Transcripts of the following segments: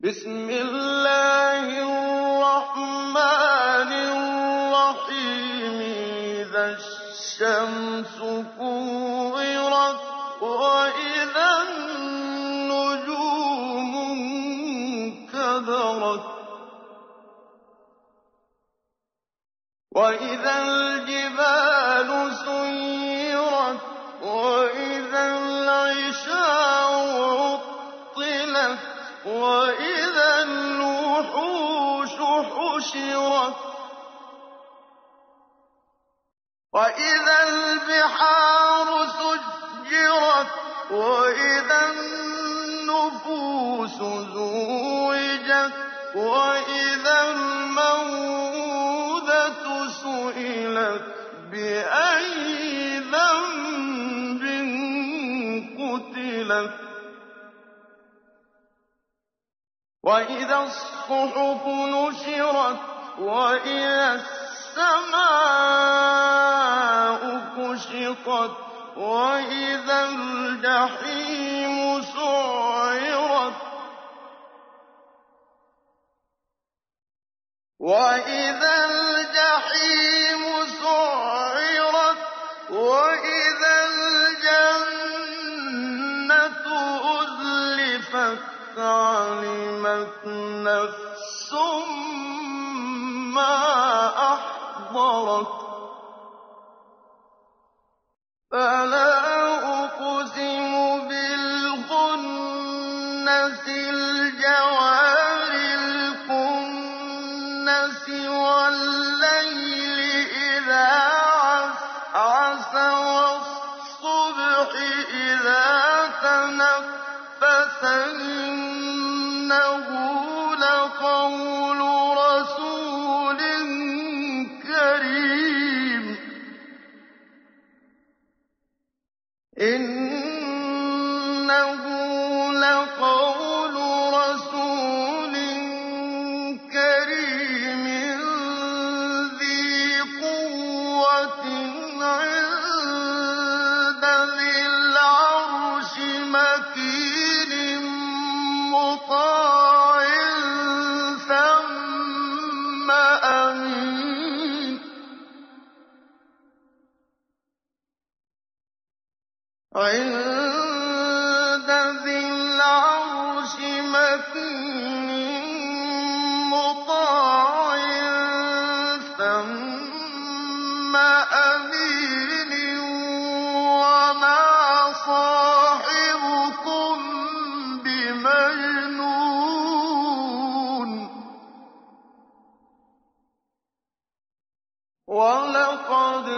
بسم الله الرحمن الرحيم. إذا الشمس كورت وإذا النجوم انكدرت وإذا الجبال سيرت وإذا الوحوش حشرت وإذا البحار سجرت وإذا النفوس زوجت وإذا الموءودة سئلت بأي ذنب قتلت وإذا الصحف نشرت وإذا السماء كشطت وإذا الجحيم سعرت وإذا الجحيم سعرت وإذا تنفس وقال ولقد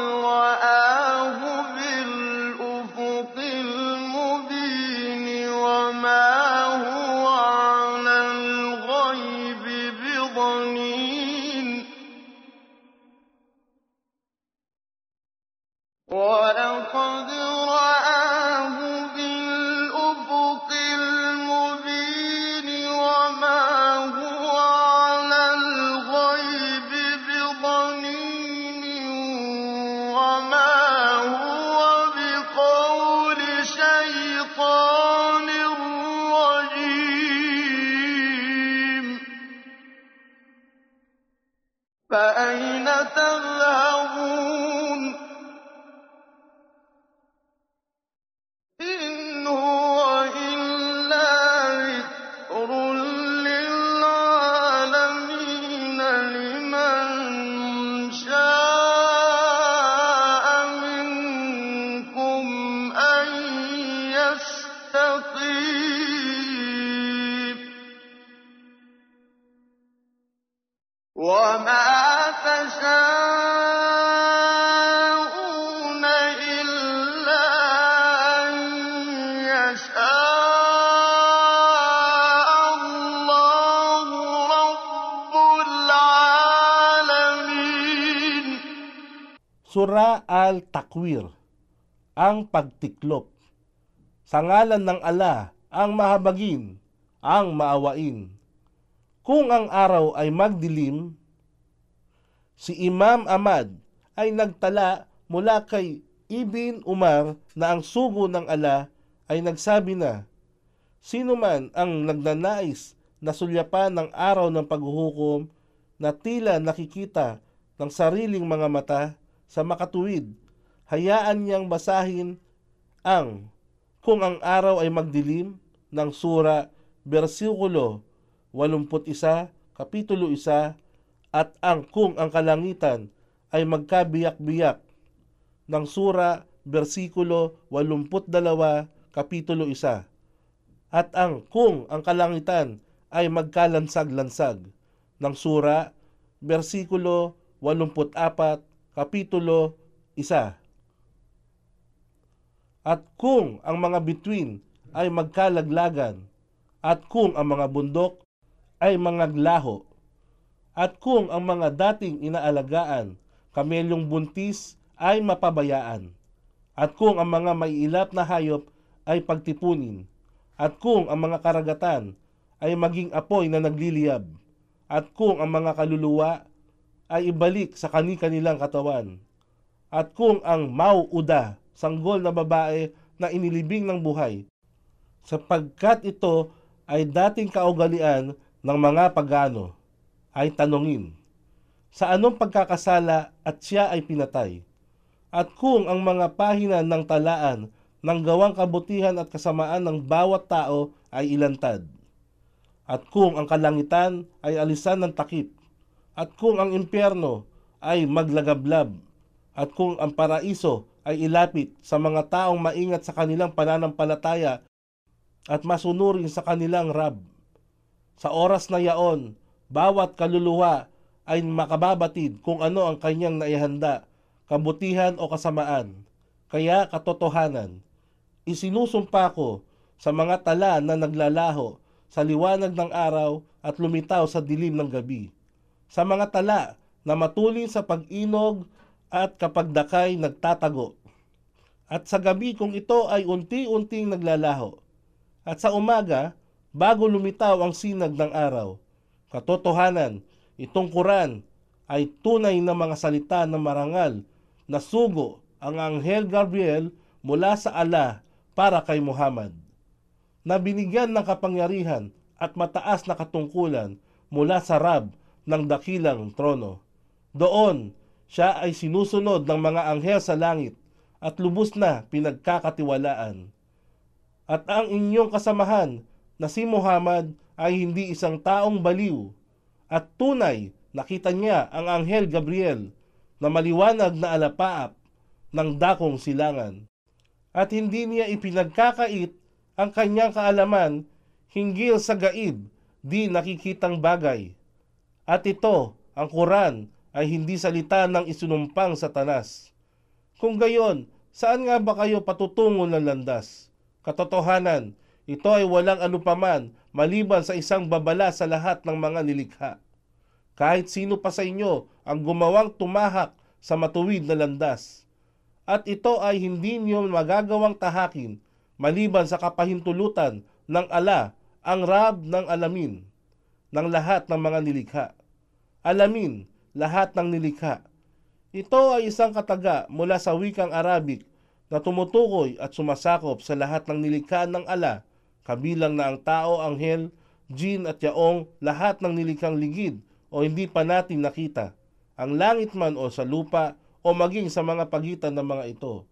وما Sura al-Takwir, ang pagtiklop. Sa ngalan ng ala, ang mahabagin, ang maawain. Kung ang araw ay magdilim, si Imam Ahmad ay nagtala mula kay Ibn Umar na ang sugo ng ala ay nagsabi na, Sino man ang nagnanais nasulyapan ng araw ng paghuhukom na tila nakikita ng sariling mga mata sa makatuwid. Hayaan niyang basahin ang kung ang araw ay magdilim ng sura bersikulo 81 kapitulo 1 at ang kung ang kalangitan ay magkabiyak-biyak ng sura bersikulo 82 kapitulo 1 at ang kung ang kalangitan ay magkalansag-lansag ng sura bersikulo 84 kapitulo 1 at kung ang mga bituin ay magkalaglagan, at kung ang mga bundok ay mga glaho, at kung ang mga dating inaalagaan, kamelyong buntis ay mapabayaan, at kung ang mga maiilap na hayop ay pagtipunin, at kung ang mga karagatan ay maging apoy na nagliliyab, at kung ang mga kaluluwa ay ibalik sa kani-kanilang katawan, at kung ang mauuda sanggol na babae na inilibing ng buhay, sapagkat ito ay dating kaugalian ng mga pagano, ay tanungin, sa anong pagkakasala at siya ay pinatay? At kung ang mga pahina ng talaan ng gawang kabutihan at kasamaan ng bawat tao ay ilantad, at kung ang kalangitan ay alisan ng takip, at kung ang impyerno ay maglagablab, at kung ang paraiso ay ilapit sa mga taong maingat sa kanilang pananampalataya at masunurin sa kanilang rab. Sa oras na yaon, bawat kaluluwa ay makababatid kung ano ang kanyang naihanda, kabutihan o kasamaan. Kaya katotohanan, isinusumpa ko sa mga tala na naglalaho sa liwanag ng araw at lumitaw sa dilim ng gabi. Sa mga tala na matulin sa pag-inog at kapag dakay nagtatago. At sa gabi kung ito ay unti-unting naglalaho. At sa umaga, bago lumitaw ang sinag ng araw. Katotohanan, itong Quran ay tunay na mga salita ng marangal na sugo ang Anghel Gabriel mula sa Allah para kay Muhammad. Na binigyan ng kapangyarihan at mataas na katungkulan mula sa Rab ng dakilang trono. Doon, siya ay sinusunod ng mga anghel sa langit at lubos na pinagkakatiwalaan. At ang inyong kasamahan na si Muhammad ay hindi isang taong baliw at tunay nakita niya ang anghel Gabriel na maliwanag na alapaap ng dakong silangan. At hindi niya ipinagkakait ang kanyang kaalaman hinggil sa gaib di nakikitang bagay. At ito, ang Quran, ay hindi salita ng isunumpang satanas. Kung gayon, saan nga ba kayo patutungo ng landas? Katotohanan, ito ay walang anupaman maliban sa isang babala sa lahat ng mga nilikha. Kahit sino pa sa inyo ang gumawang tumahak sa matuwid na landas. At ito ay hindi niyo magagawang tahakin maliban sa kapahintulutan ng ala ang rab ng alamin ng lahat ng mga nilikha. Alamin lahat ng nilikha. Ito ay isang kataga mula sa wikang Arabic na tumutukoy at sumasakop sa lahat ng nilikha ng ala, kabilang na ang tao, anghel, jin at yaong lahat ng nilikhang ligid o hindi pa natin nakita, ang langit man o sa lupa o maging sa mga pagitan ng mga ito.